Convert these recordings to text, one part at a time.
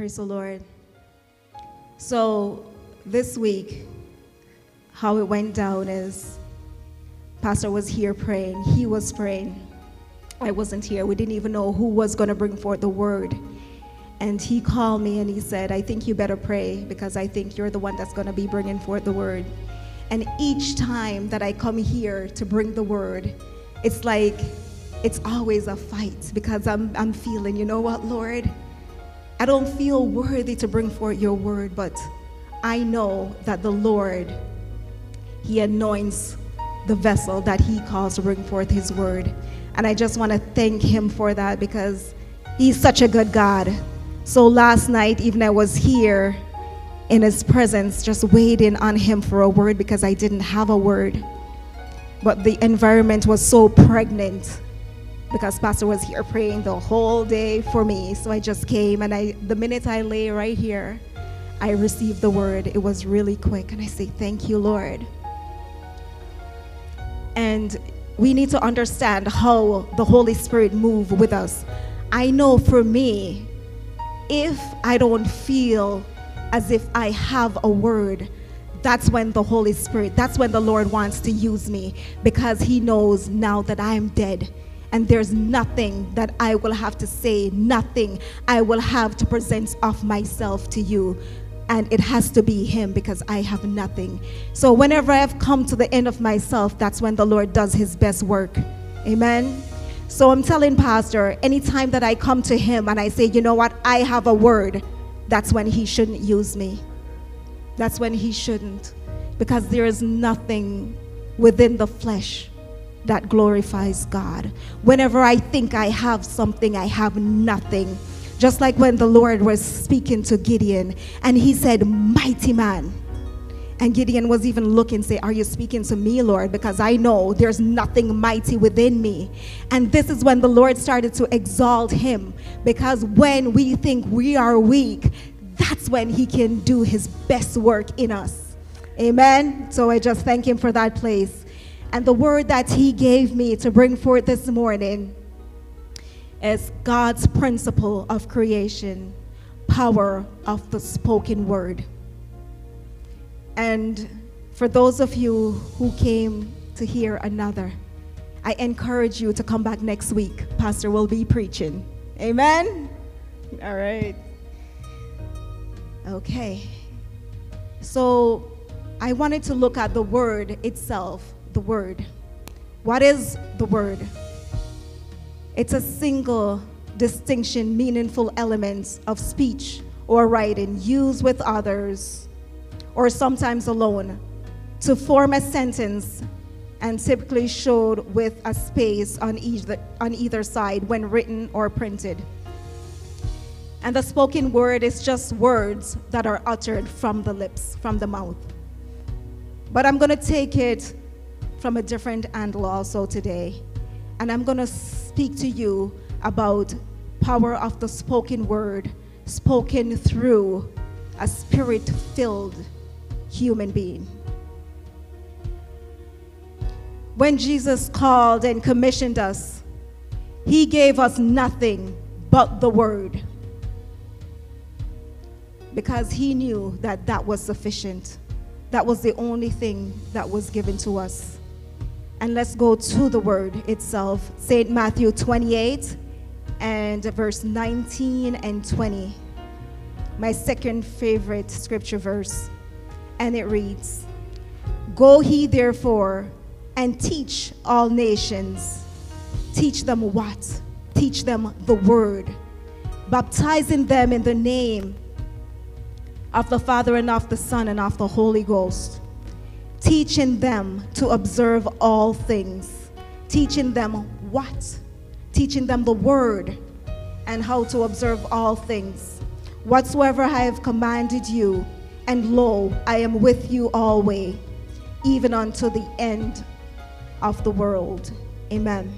Praise the Lord. So, this week, how it went down is Pastor was here praying. He was praying. I wasn't here. We didn't even know who was going to bring forth the word. And he called me and he said, I think you better pray because I think you're the one that's going to be bringing forth the word. And each time that I come here to bring the word, it's like it's always a fight because I'm, I'm feeling, you know what, Lord? I don't feel worthy to bring forth your word, but I know that the Lord, He anoints the vessel that He calls to bring forth His word. And I just want to thank Him for that because He's such a good God. So last night, even I was here in His presence, just waiting on Him for a word because I didn't have a word. But the environment was so pregnant because pastor was here praying the whole day for me. So i just came and i the minute i lay right here i received the word. It was really quick and i say thank you lord. And we need to understand how the holy spirit move with us. I know for me if i don't feel as if i have a word that's when the holy spirit that's when the lord wants to use me because he knows now that i'm dead and there's nothing that I will have to say, nothing I will have to present of myself to you. And it has to be Him because I have nothing. So, whenever I've come to the end of myself, that's when the Lord does His best work. Amen. So, I'm telling Pastor, anytime that I come to Him and I say, you know what, I have a word, that's when He shouldn't use me. That's when He shouldn't. Because there is nothing within the flesh that glorifies God. Whenever I think I have something, I have nothing. Just like when the Lord was speaking to Gideon and he said, Mighty man. And Gideon was even looking, say, Are you speaking to me, Lord? Because I know there's nothing mighty within me. And this is when the Lord started to exalt him. Because when we think we are weak, that's when he can do his best work in us. Amen. So I just thank him for that place. And the word that he gave me to bring forth this morning is God's principle of creation, power of the spoken word. And for those of you who came to hear another, I encourage you to come back next week. Pastor will be preaching. Amen? All right. Okay. So I wanted to look at the word itself the word. What is the word? It's a single, distinction, meaningful element of speech or writing used with others or sometimes alone to form a sentence and typically showed with a space on either, on either side when written or printed. And the spoken word is just words that are uttered from the lips, from the mouth. But I'm going to take it from a different angle also today. And I'm going to speak to you about power of the spoken word spoken through a spirit-filled human being. When Jesus called and commissioned us, he gave us nothing but the word because he knew that that was sufficient. That was the only thing that was given to us. And let's go to the word itself. St. Matthew 28 and verse 19 and 20. My second favorite scripture verse. And it reads Go he therefore and teach all nations. Teach them what? Teach them the word, baptizing them in the name of the Father and of the Son and of the Holy Ghost teaching them to observe all things, teaching them what? Teaching them the word and how to observe all things. Whatsoever I have commanded you, and lo, I am with you always, even unto the end of the world. Amen.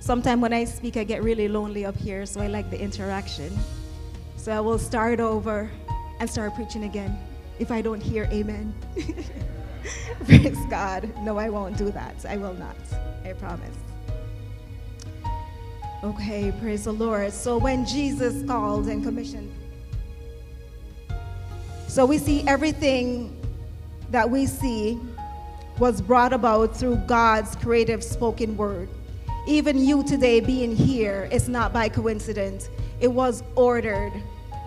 Sometimes when I speak, I get really lonely up here, so I like the interaction. So I will start over and start preaching again if I don't hear amen. Praise God. No, I won't do that. I will not. I promise. Okay, praise the Lord. So when Jesus called and commissioned, so we see everything that we see was brought about through God's creative spoken word. Even you today being here is not by coincidence, it was ordered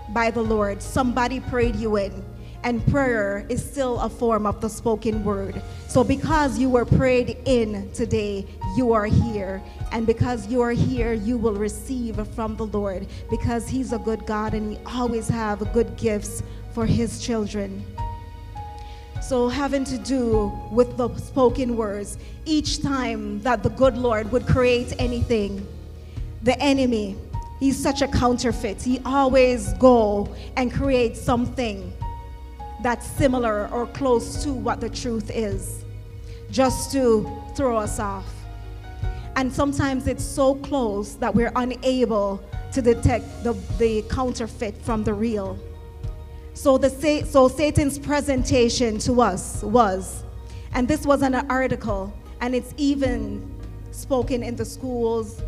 by the Lord. Somebody prayed you in and prayer is still a form of the spoken word. So, because you were prayed in today, you are here. And because you are here, you will receive from the Lord because He's a good God and He always have good gifts for His children. So, having to do with the spoken words, each time that the good Lord would create anything, the enemy, he's such a counterfeit. He always go and create something that's similar or close to what the truth is, just to throw us off. And sometimes it's so close that we're unable to detect the, the counterfeit from the real. So, the, so Satan's presentation to us was, and this was an article, and it's even spoken in the schools,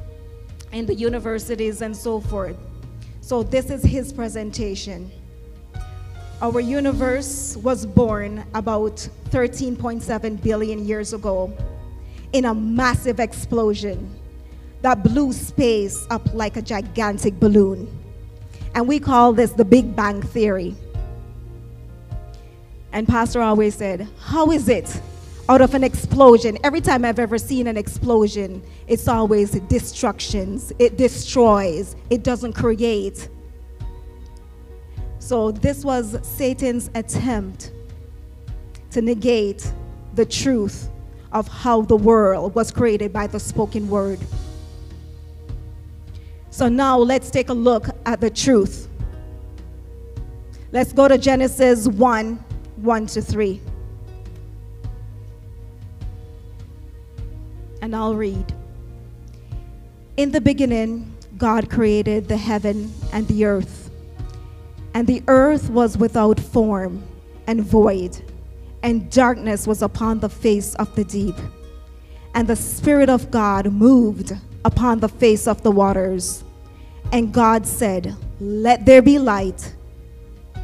in the universities, and so forth. So, this is his presentation. Our universe was born about 13.7 billion years ago in a massive explosion that blew space up like a gigantic balloon. And we call this the Big Bang Theory. And Pastor always said, How is it out of an explosion? Every time I've ever seen an explosion, it's always destructions, it destroys, it doesn't create. So, this was Satan's attempt to negate the truth of how the world was created by the spoken word. So, now let's take a look at the truth. Let's go to Genesis 1 1 to 3. And I'll read. In the beginning, God created the heaven and the earth. And the earth was without form and void, and darkness was upon the face of the deep. And the Spirit of God moved upon the face of the waters. And God said, Let there be light.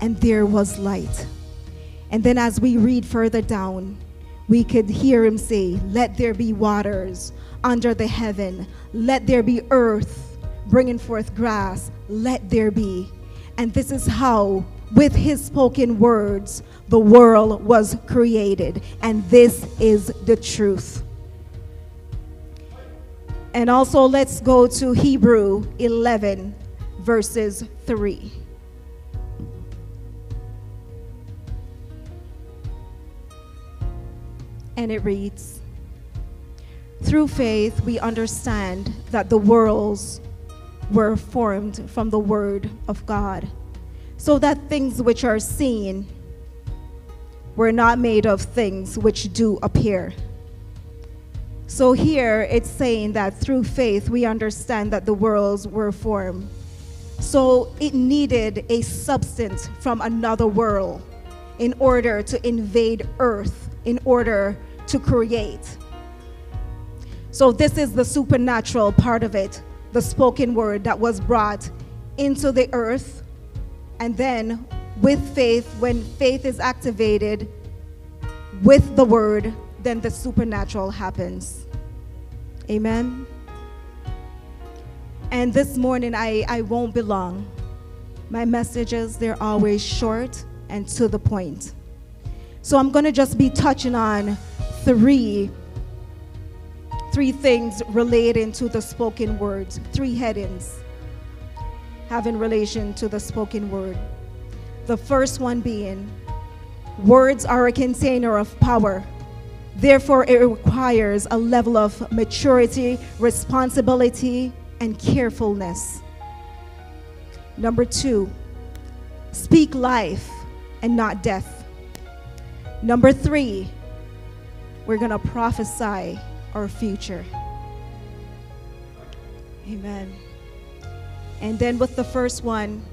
And there was light. And then as we read further down, we could hear him say, Let there be waters under the heaven. Let there be earth bringing forth grass. Let there be. And this is how, with his spoken words, the world was created. And this is the truth. And also, let's go to Hebrew 11, verses 3. And it reads Through faith, we understand that the worlds were formed from the Word of God, so that things which are seen were not made of things which do appear. So here it's saying that through faith we understand that the worlds were formed. So it needed a substance from another world in order to invade earth, in order to create. So this is the supernatural part of it the spoken word that was brought into the earth. And then, with faith, when faith is activated with the word, then the supernatural happens. Amen. And this morning, I, I won't be long. My messages, they're always short and to the point. So I'm going to just be touching on three three things relating to the spoken words, three headings having relation to the spoken word. The first one being, words are a container of power. Therefore, it requires a level of maturity, responsibility, and carefulness. Number two, speak life and not death. Number three, we're going to prophesy our future. Amen. And then with the first one,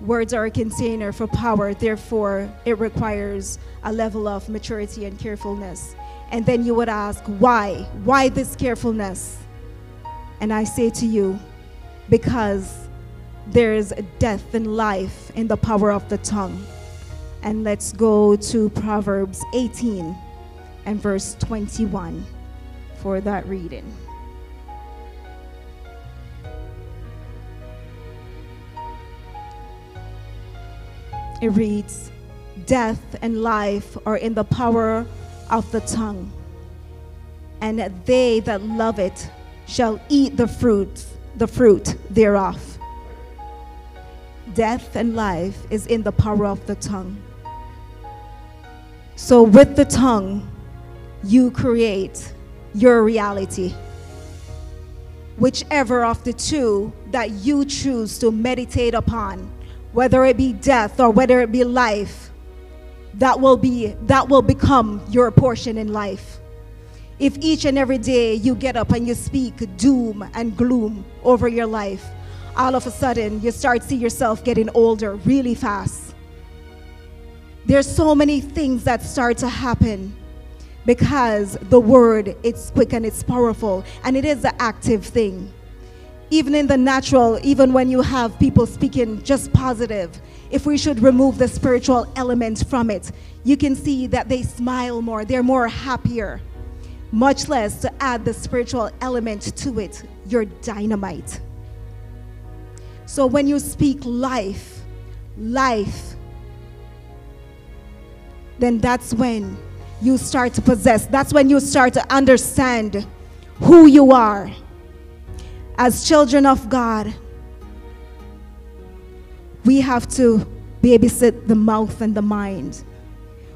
words are a container for power, therefore, it requires a level of maturity and carefulness. And then you would ask, why? Why this carefulness? And I say to you, because there's death and life in the power of the tongue. And let's go to Proverbs 18 and verse 21 for that reading. It reads, Death and life are in the power of the tongue, and they that love it shall eat the fruit, the fruit thereof. Death and life is in the power of the tongue. So, with the tongue, you create your reality. Whichever of the two that you choose to meditate upon, whether it be death or whether it be life, that will be that will become your portion in life. If each and every day you get up and you speak doom and gloom over your life, all of a sudden you start see yourself getting older really fast. There's so many things that start to happen because the word it's quick and it's powerful and it is an active thing. Even in the natural, even when you have people speaking just positive, if we should remove the spiritual element from it, you can see that they smile more, they're more happier. Much less to add the spiritual element to it, you're dynamite. So when you speak life, life, then that's when you start to possess. That's when you start to understand who you are. As children of God, we have to babysit the mouth and the mind.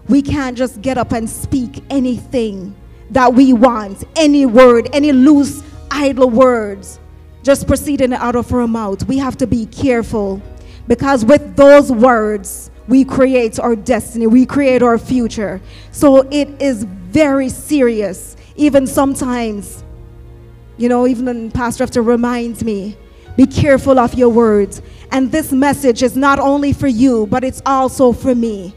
We can't just get up and speak anything that we want, any word, any loose, idle words just proceeding out of our mouth. We have to be careful because with those words, we create our destiny, we create our future. So it is very serious. Even sometimes, you know, even Pastor have to remind me be careful of your words. And this message is not only for you, but it's also for me.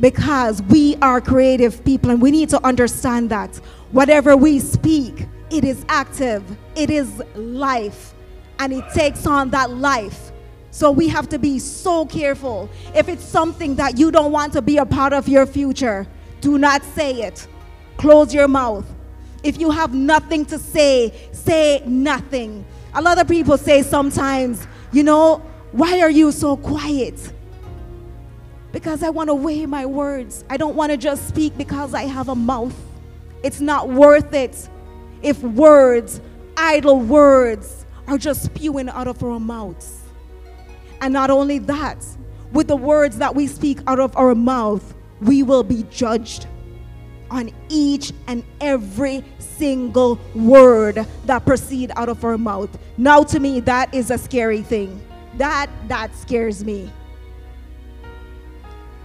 Because we are creative people and we need to understand that whatever we speak, it is active, it is life, and it takes on that life. So we have to be so careful. If it's something that you don't want to be a part of your future, do not say it. Close your mouth. If you have nothing to say, say nothing. A lot of people say sometimes, you know, why are you so quiet? Because I want to weigh my words. I don't want to just speak because I have a mouth. It's not worth it if words, idle words, are just spewing out of our mouths. And not only that, with the words that we speak out of our mouth, we will be judged on each and every single word that proceed out of our mouth. Now to me that is a scary thing. That that scares me.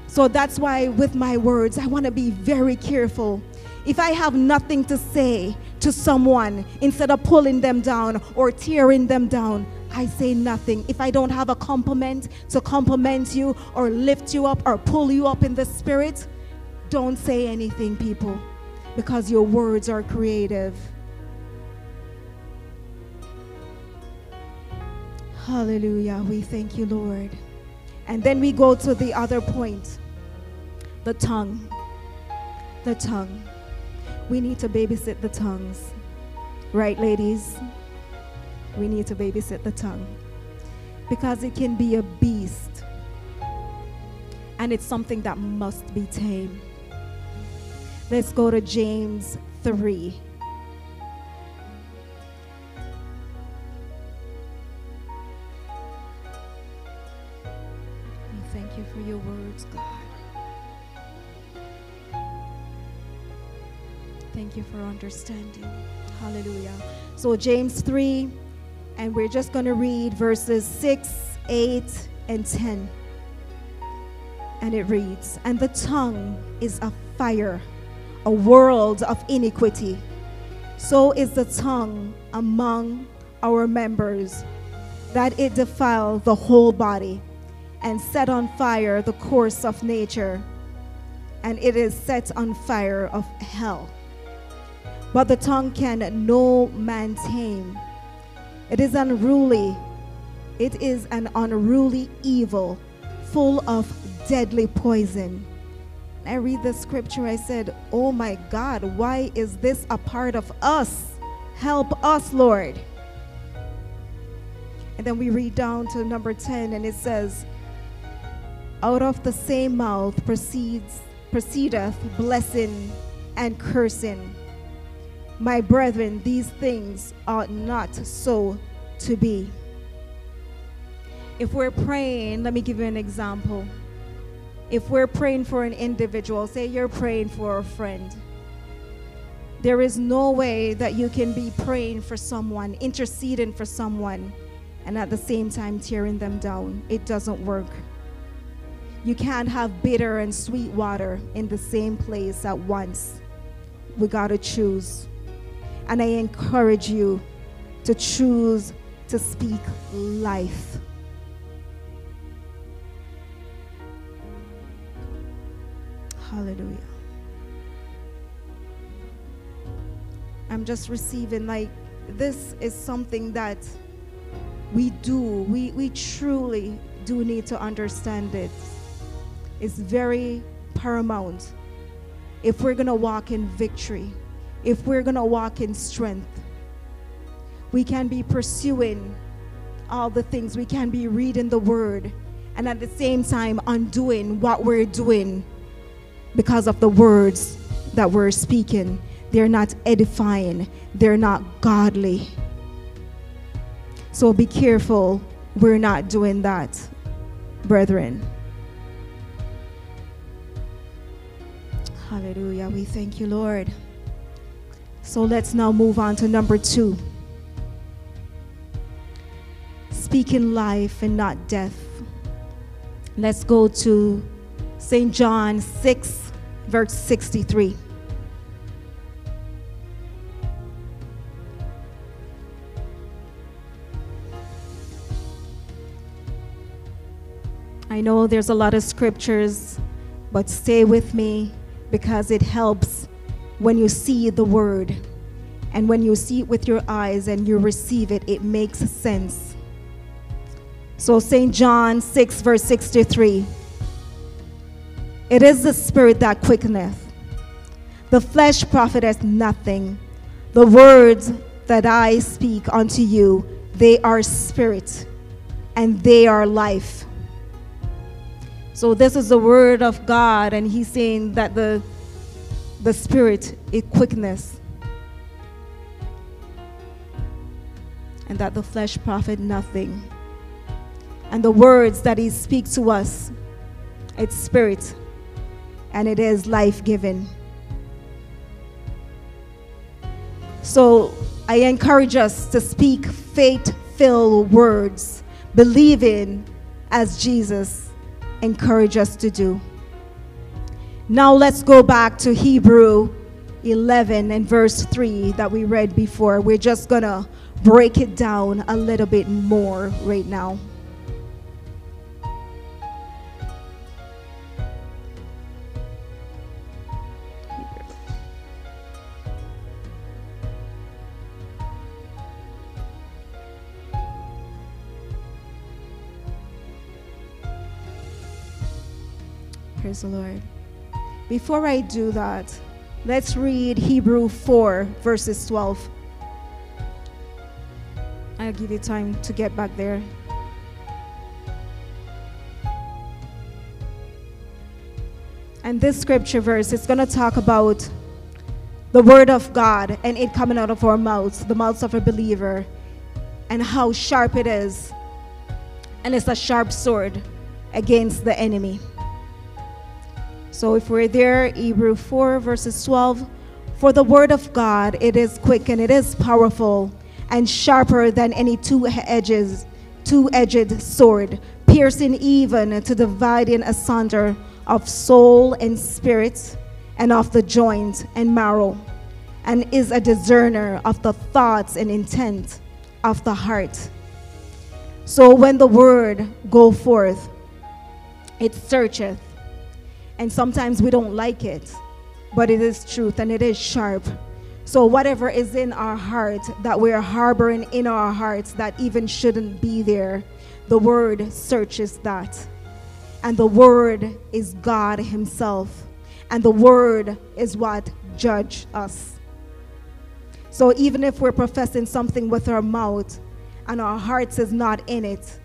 So that's why with my words I want to be very careful if I have nothing to say to someone, instead of pulling them down or tearing them down, I say nothing. If I don't have a compliment to compliment you or lift you up or pull you up in the spirit, don't say anything, people, because your words are creative. Hallelujah. We thank you, Lord. And then we go to the other point the tongue. The tongue we need to babysit the tongues. Right, ladies? We need to babysit the tongue because it can be a beast and it's something that must be tamed. Let's go to James 3. We thank you for your words, God. Thank you for understanding. Hallelujah. So, James 3, and we're just going to read verses 6, 8, and 10. And it reads And the tongue is a fire, a world of iniquity. So is the tongue among our members, that it defile the whole body and set on fire the course of nature, and it is set on fire of hell but the tongue can no man tame. It is unruly. It is an unruly evil full of deadly poison. I read the scripture, I said, Oh my God, why is this a part of us? Help us, Lord. And then we read down to number 10, and it says, Out of the same mouth proceeds proceedeth blessing and cursing. My brethren, these things ought not so to be. If we're praying, let me give you an example. If we're praying for an individual, say you're praying for a friend, there is no way that you can be praying for someone, interceding for someone, and at the same time tearing them down. It doesn't work. You can't have bitter and sweet water in the same place at once. We got to choose. And I encourage you to choose to speak life. Hallelujah. I'm just receiving like this is something that we do. We we truly do need to understand it. It's very paramount if we're going to walk in victory, if we're going to walk in strength. We can be pursuing all the things, we can be reading the word, and at the same time undoing what we're doing because of the words that we're speaking. They're not edifying, they're not godly. So be careful we're not doing that, brethren. Hallelujah. We thank you, Lord. So let's now move on to number two speaking life and not death. Let's go to St. John 6, verse 63. I know there's a lot of scriptures, but stay with me because it helps when you see the word. And when you see it with your eyes and you receive it, it makes sense. So, St. John 6, verse 63 It is the spirit that quickeneth, the flesh profiteth nothing. The words that I speak unto you, they are spirit and they are life. So this is the word of God, and he's saying that the the spirit is quickness. And that the flesh profit nothing. And the words that he speaks to us, it's spirit and it is life giving. So I encourage us to speak faith filled words, believing as Jesus encouraged us to do. Now let's go back to Hebrew 11 and verse 3 that we read before. We're just going to break it down a little bit more right now. Praise the Lord. Before I do that, let's read Hebrew 4, verses 12. I'll give you time to get back there. And this scripture verse is going to talk about the word of God and it coming out of our mouths, the mouths of a believer, and how sharp it is. And it's a sharp sword against the enemy. So if we're there, Hebrew 4, verses 12 For the word of God, it is quick and it is powerful and sharper than any two edges, two-edged sword, piercing even to dividing asunder of soul and spirit, and of the joint and marrow, and is a discerner of the thoughts and intent of the heart. So when the word go forth, it searcheth and sometimes we don't like it, but it is truth and it is sharp. So, whatever is in our heart that we're harboring in our hearts that even shouldn't be there, the Word searches that. And the Word is God Himself. And the Word is what judge us. So, even if we're professing something with our mouth and our hearts is not in it,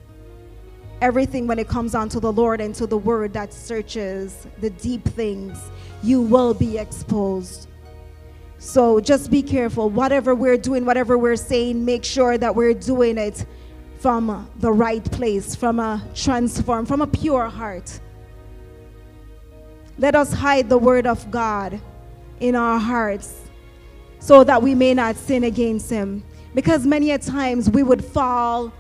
everything when it comes onto the Lord and to the Word that searches the deep things, you will be exposed. So just be careful. Whatever we're doing, whatever we're saying, make sure that we're doing it from the right place, from a transform, from a pure heart. Let us hide the word of God in our hearts so that we may not sin against him. Because many a times we would fall,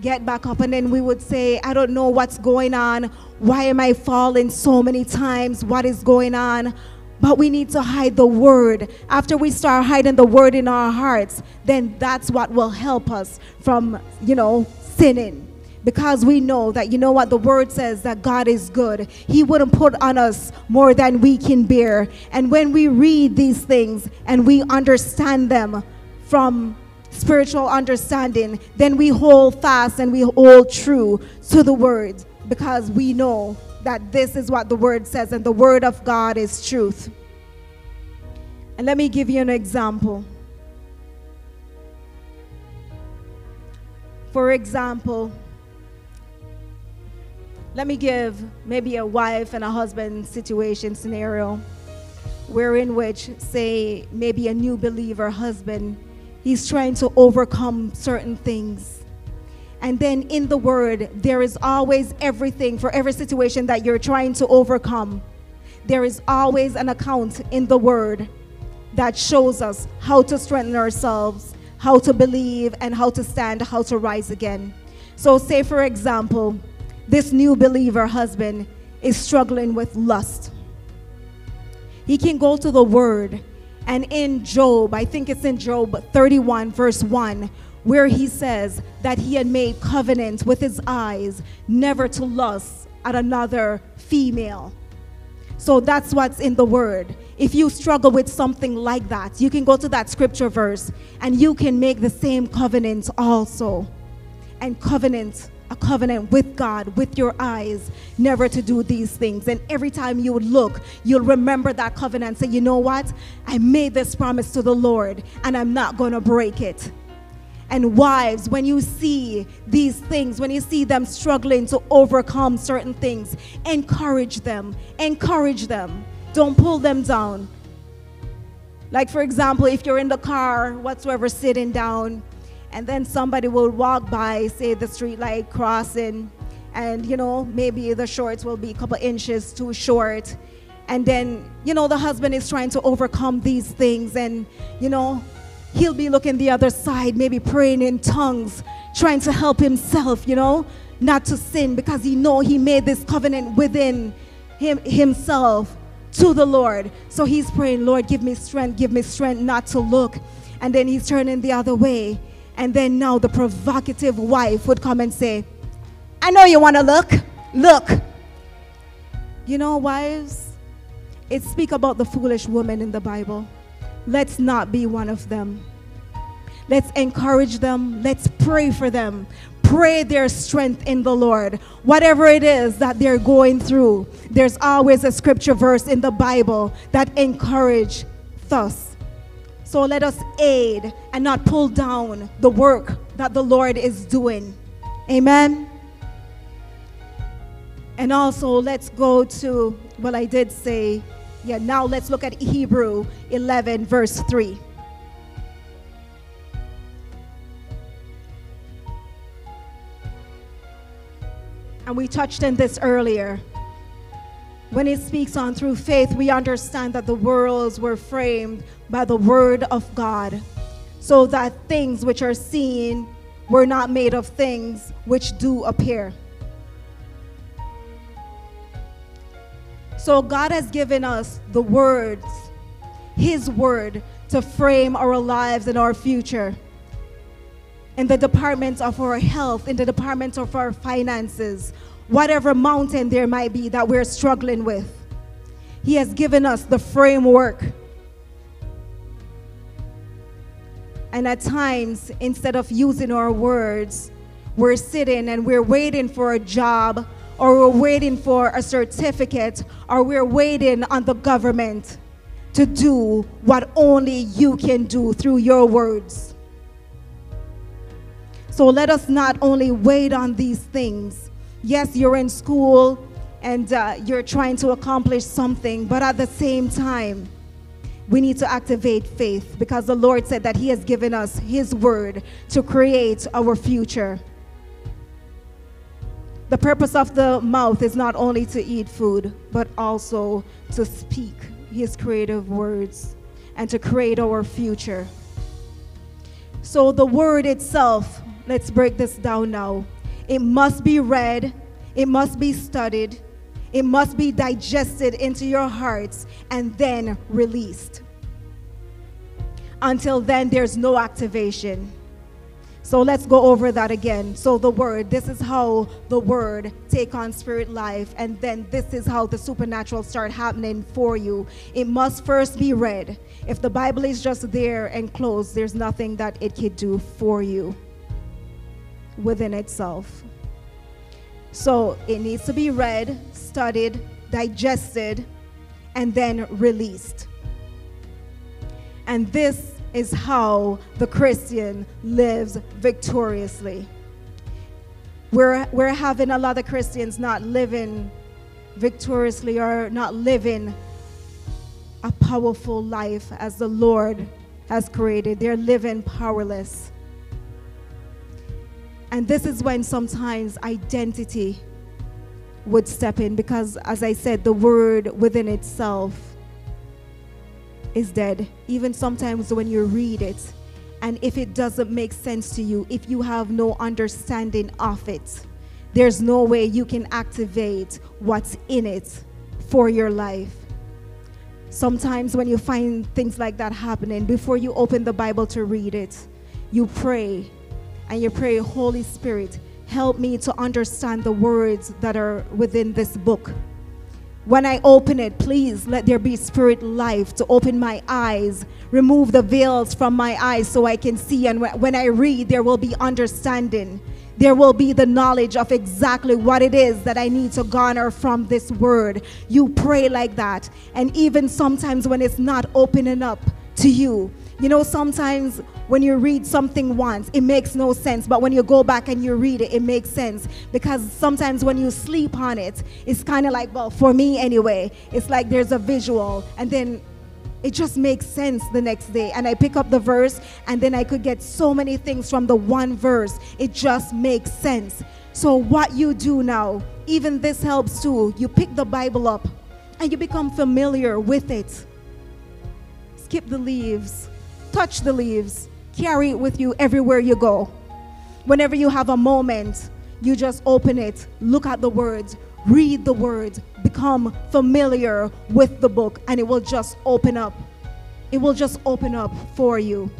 get back up, and then we would say, I don't know what's going on. Why am I falling so many times? What is going on? But we need to hide the word. After we start hiding the word in our hearts, then that's what will help us from, you know, sinning. Because we know that, you know what, the word says that God is good. He wouldn't put on us more than we can bear. And when we read these things and we understand them from spiritual understanding, then we hold fast and we hold true to the word because we know that this is what the word says, and the word of God is truth. And let me give you an example. For example, let me give maybe a wife and a husband situation scenario wherein which say maybe a new believer husband he's trying to overcome certain things and then in the word, there is always everything for every situation that you're trying to overcome. There is always an account in the word that shows us how to strengthen ourselves, how to believe, and how to stand, how to rise again. So, say for example, this new believer husband is struggling with lust. He can go to the word, and in Job, I think it's in Job 31, verse 1, where he says that he had made covenant with his eyes never to lust at another female. So that's what's in the word. If you struggle with something like that, you can go to that scripture verse and you can make the same covenant also. And covenant, a covenant with God, with your eyes, never to do these things. And every time you look, you'll remember that covenant. Say, you know what? I made this promise to the Lord and I'm not going to break it and wives, when you see these things, when you see them struggling to overcome certain things, encourage them. Encourage them. Don't pull them down. Like, for example, if you're in the car, whatsoever, sitting down, and then somebody will walk by, say, the street light crossing, and you know, maybe the shorts will be a couple inches too short. And then, you know, the husband is trying to overcome these things, and you know, he'll be looking the other side, maybe praying in tongues, trying to help himself, you know, not to sin because he know he made this covenant within him himself to the Lord. So he's praying, Lord, give me strength, give me strength not to look. And then he's turning the other way. And then now the provocative wife would come and say, I know you want to look. Look. You know, wives, it speak about the foolish woman in the Bible. Let's not be one of them. Let's encourage them. Let's pray for them. Pray their strength in the Lord. Whatever it is that they're going through, there's always a scripture verse in the Bible that encourage us. So let us aid and not pull down the work that the Lord is doing. Amen. And also, let's go to, well, I did say yeah, now let's look at Hebrew 11, verse 3. And we touched on this earlier. When it speaks on through faith, we understand that the worlds were framed by the word of God, so that things which are seen were not made of things which do appear. So God has given us the words, His word, to frame our lives and our future. In the departments of our health, in the departments of our finances, whatever mountain there might be that we're struggling with. He has given us the framework. And at times, instead of using our words, we're sitting and we're waiting for a job, or we're waiting for a certificate, or we're waiting on the government to do what only you can do through your words. So let us not only wait on these things. Yes, you're in school and uh, you're trying to accomplish something, but at the same time, we need to activate faith because the Lord said that He has given us His word to create our future. The purpose of the mouth is not only to eat food, but also to speak His creative words and to create our future. So, the word itself, let's break this down now. It must be read, it must be studied, it must be digested into your hearts and then released. Until then, there's no activation. So let's go over that again. So the word, this is how the word take on spirit life and then this is how the supernatural start happening for you. It must first be read. If the Bible is just there and closed, there's nothing that it could do for you within itself. So it needs to be read, studied, digested, and then released. And this is how the Christian lives victoriously. We're, we're having a lot of Christians not living victoriously or not living a powerful life as the Lord has created. They're living powerless. And this is when sometimes identity would step in because, as I said, the word within itself is dead. Even sometimes when you read it, and if it doesn't make sense to you, if you have no understanding of it, there's no way you can activate what's in it for your life. Sometimes when you find things like that happening, before you open the Bible to read it, you pray and you pray, Holy Spirit, help me to understand the words that are within this book. When I open it, please let there be spirit life to open my eyes, remove the veils from my eyes so I can see. And when I read, there will be understanding. There will be the knowledge of exactly what it is that I need to garner from this word. You pray like that. And even sometimes when it's not opening up to you, you know, sometimes when you read something once, it makes no sense. But when you go back and you read it, it makes sense. Because sometimes when you sleep on it, it's kind of like, well, for me anyway, it's like there's a visual. And then it just makes sense the next day. And I pick up the verse, and then I could get so many things from the one verse. It just makes sense. So, what you do now, even this helps too. You pick the Bible up and you become familiar with it. Skip the leaves touch the leaves, carry it with you everywhere you go. Whenever you have a moment, you just open it, look at the words, read the words, become familiar with the book, and it will just open up. It will just open up for you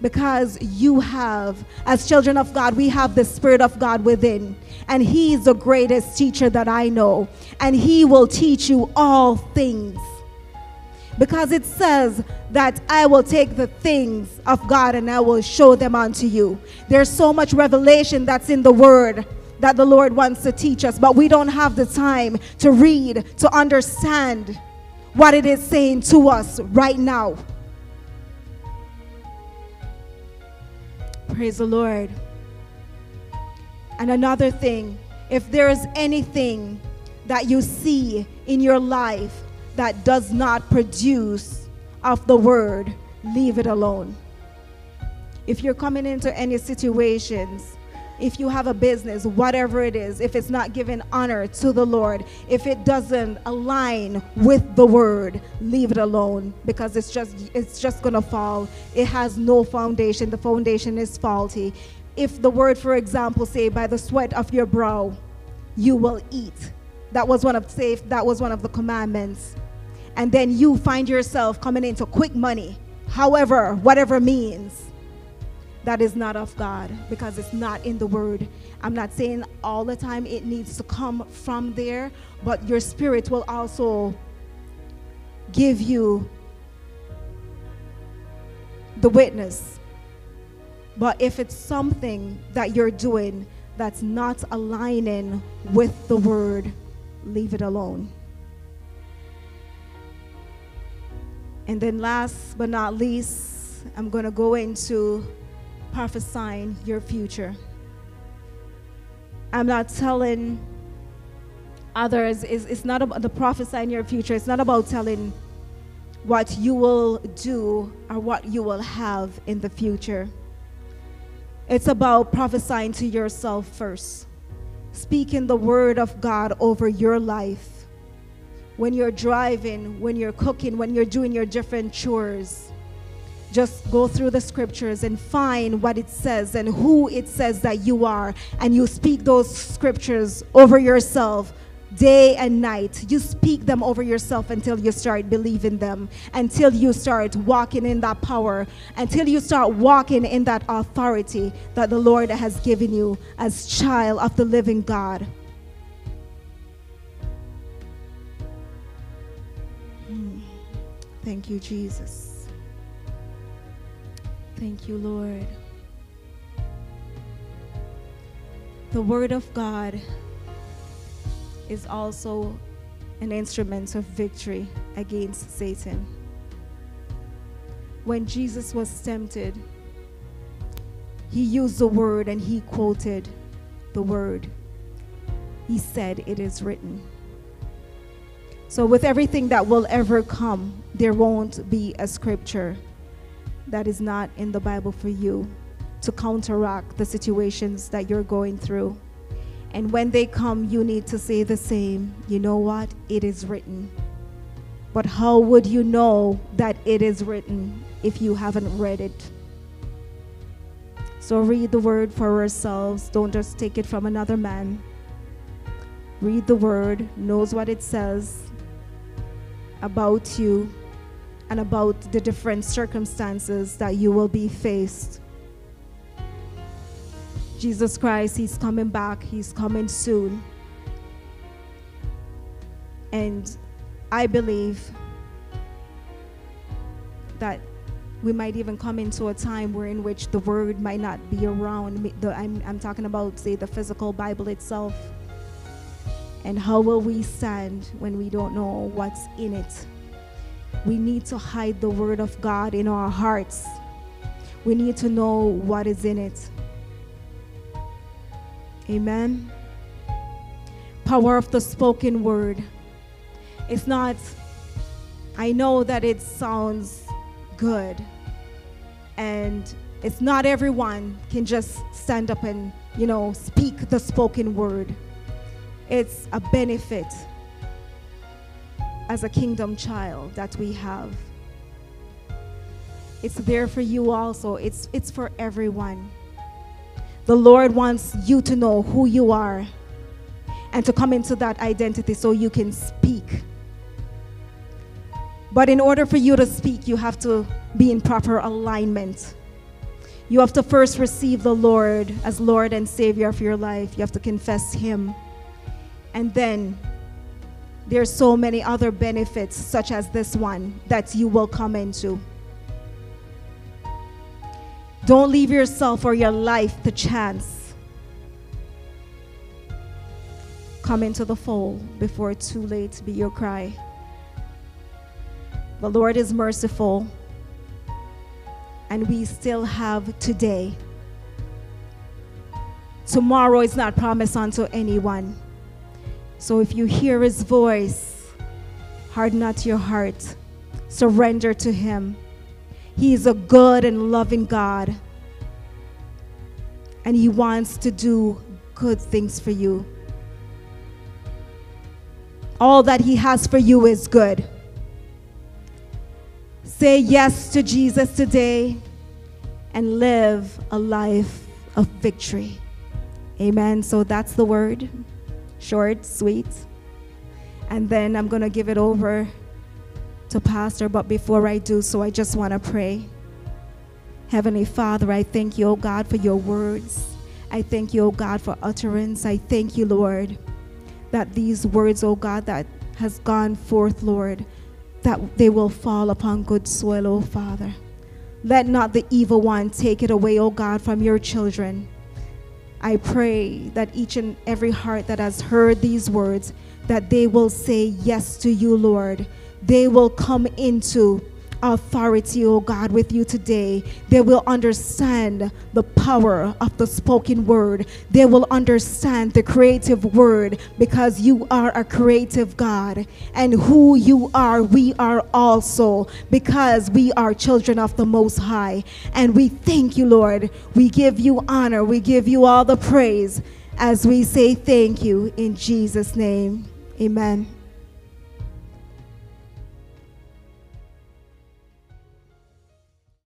because you have, as children of God, we have the Spirit of God within. And He is the greatest teacher that I know. And He will teach you all things because it says that I will take the things of God and I will show them unto you. There's so much revelation that's in the word that the Lord wants to teach us, but we don't have the time to read, to understand what it is saying to us right now. Praise the Lord. And another thing, if there is anything that you see in your life that does not produce of the word, leave it alone. If you're coming into any situations, if you have a business, whatever it is, if it's not giving honor to the Lord, if it doesn't align with the word, leave it alone because it's just it's just going to fall. It has no foundation. The foundation is faulty. If the word for example say by the sweat of your brow you will eat. That was one of say that was one of the commandments and then you find yourself coming into quick money, however, whatever means, that is not of God because it's not in the Word. I'm not saying all the time it needs to come from there, but your spirit will also give you the witness But if it's something that you're doing that's not aligning with the word, leave it alone. And then, last but not least, I'm going to go into prophesying your future. I'm not telling others, it's, it's not about the prophesying your future, it's not about telling what you will do or what you will have in the future. It's about prophesying to yourself first, speaking the word of God over your life. When you're driving, when you're cooking, when you're doing your different chores, just go through the scriptures and find what it says and who it says that you are. And you speak those scriptures over yourself day and night. You speak them over yourself until you start believing them, until you start walking in that power, until you start walking in that authority that the Lord has given you as child of the living God. Thank you, Jesus. Thank you, Lord. The Word of God is also an instrument of victory against Satan. When Jesus was tempted, he used the word and he quoted the word. He said, It is written. So, with everything that will ever come, there won't be a scripture that is not in the Bible for you to counteract the situations that you're going through. And when they come, you need to say the same. You know what? It is written. But how would you know that it is written if you haven't read it? So read the word for ourselves. Don't just take it from another man. Read the word, knows what it says about you and about the different circumstances that you will be faced. Jesus Christ, He's coming back, He's coming soon. And I believe that we might even come into a time where in which the word might not be around. I'm, I'm talking about, say, the physical Bible itself. And how will we stand when we don't know what's in it? We need to hide the word of God in our hearts. We need to know what is in it. Amen. Power of the spoken word. It's not, I know that it sounds good. And it's not everyone can just stand up and, you know, speak the spoken word. It's a benefit as a kingdom child that we have. It's there for you also. It's, it's for everyone. The Lord wants you to know who you are and to come into that identity so you can speak. But in order for you to speak, you have to be in proper alignment. You have to first receive the Lord as Lord and Savior of your life. You have to confess Him. And then there's so many other benefits, such as this one, that you will come into. Don't leave yourself or your life to chance. Come into the fold before it's too late to be your cry. The Lord is merciful, and we still have today. Tomorrow is not promised unto anyone. So if you hear his voice, harden not your heart, surrender to him. He is a good and loving God. And He wants to do good things for you. All that He has for you is good. Say yes to Jesus today and live a life of victory. Amen. So that's the word. Short, sweet. And then I'm going to give it over to Pastor, but before I do so, I just want to pray. Heavenly Father, I thank you, O God, for your words. I thank you, O God, for utterance. I thank you, Lord, that these words, O God, that has gone forth, Lord, that they will fall upon good soil, O Father. Let not the evil one take it away, O God, from your children. I pray that each and every heart that has heard these words, that they will say yes to you, Lord. They will come into authority, oh God, with you today. They will understand the power of the spoken word. They will understand the creative word because you are a creative God. And who you are, we are also because we are children of the Most High. And we thank you, Lord. We give you honor. We give you all the praise as we say thank you in Jesus' name. Amen.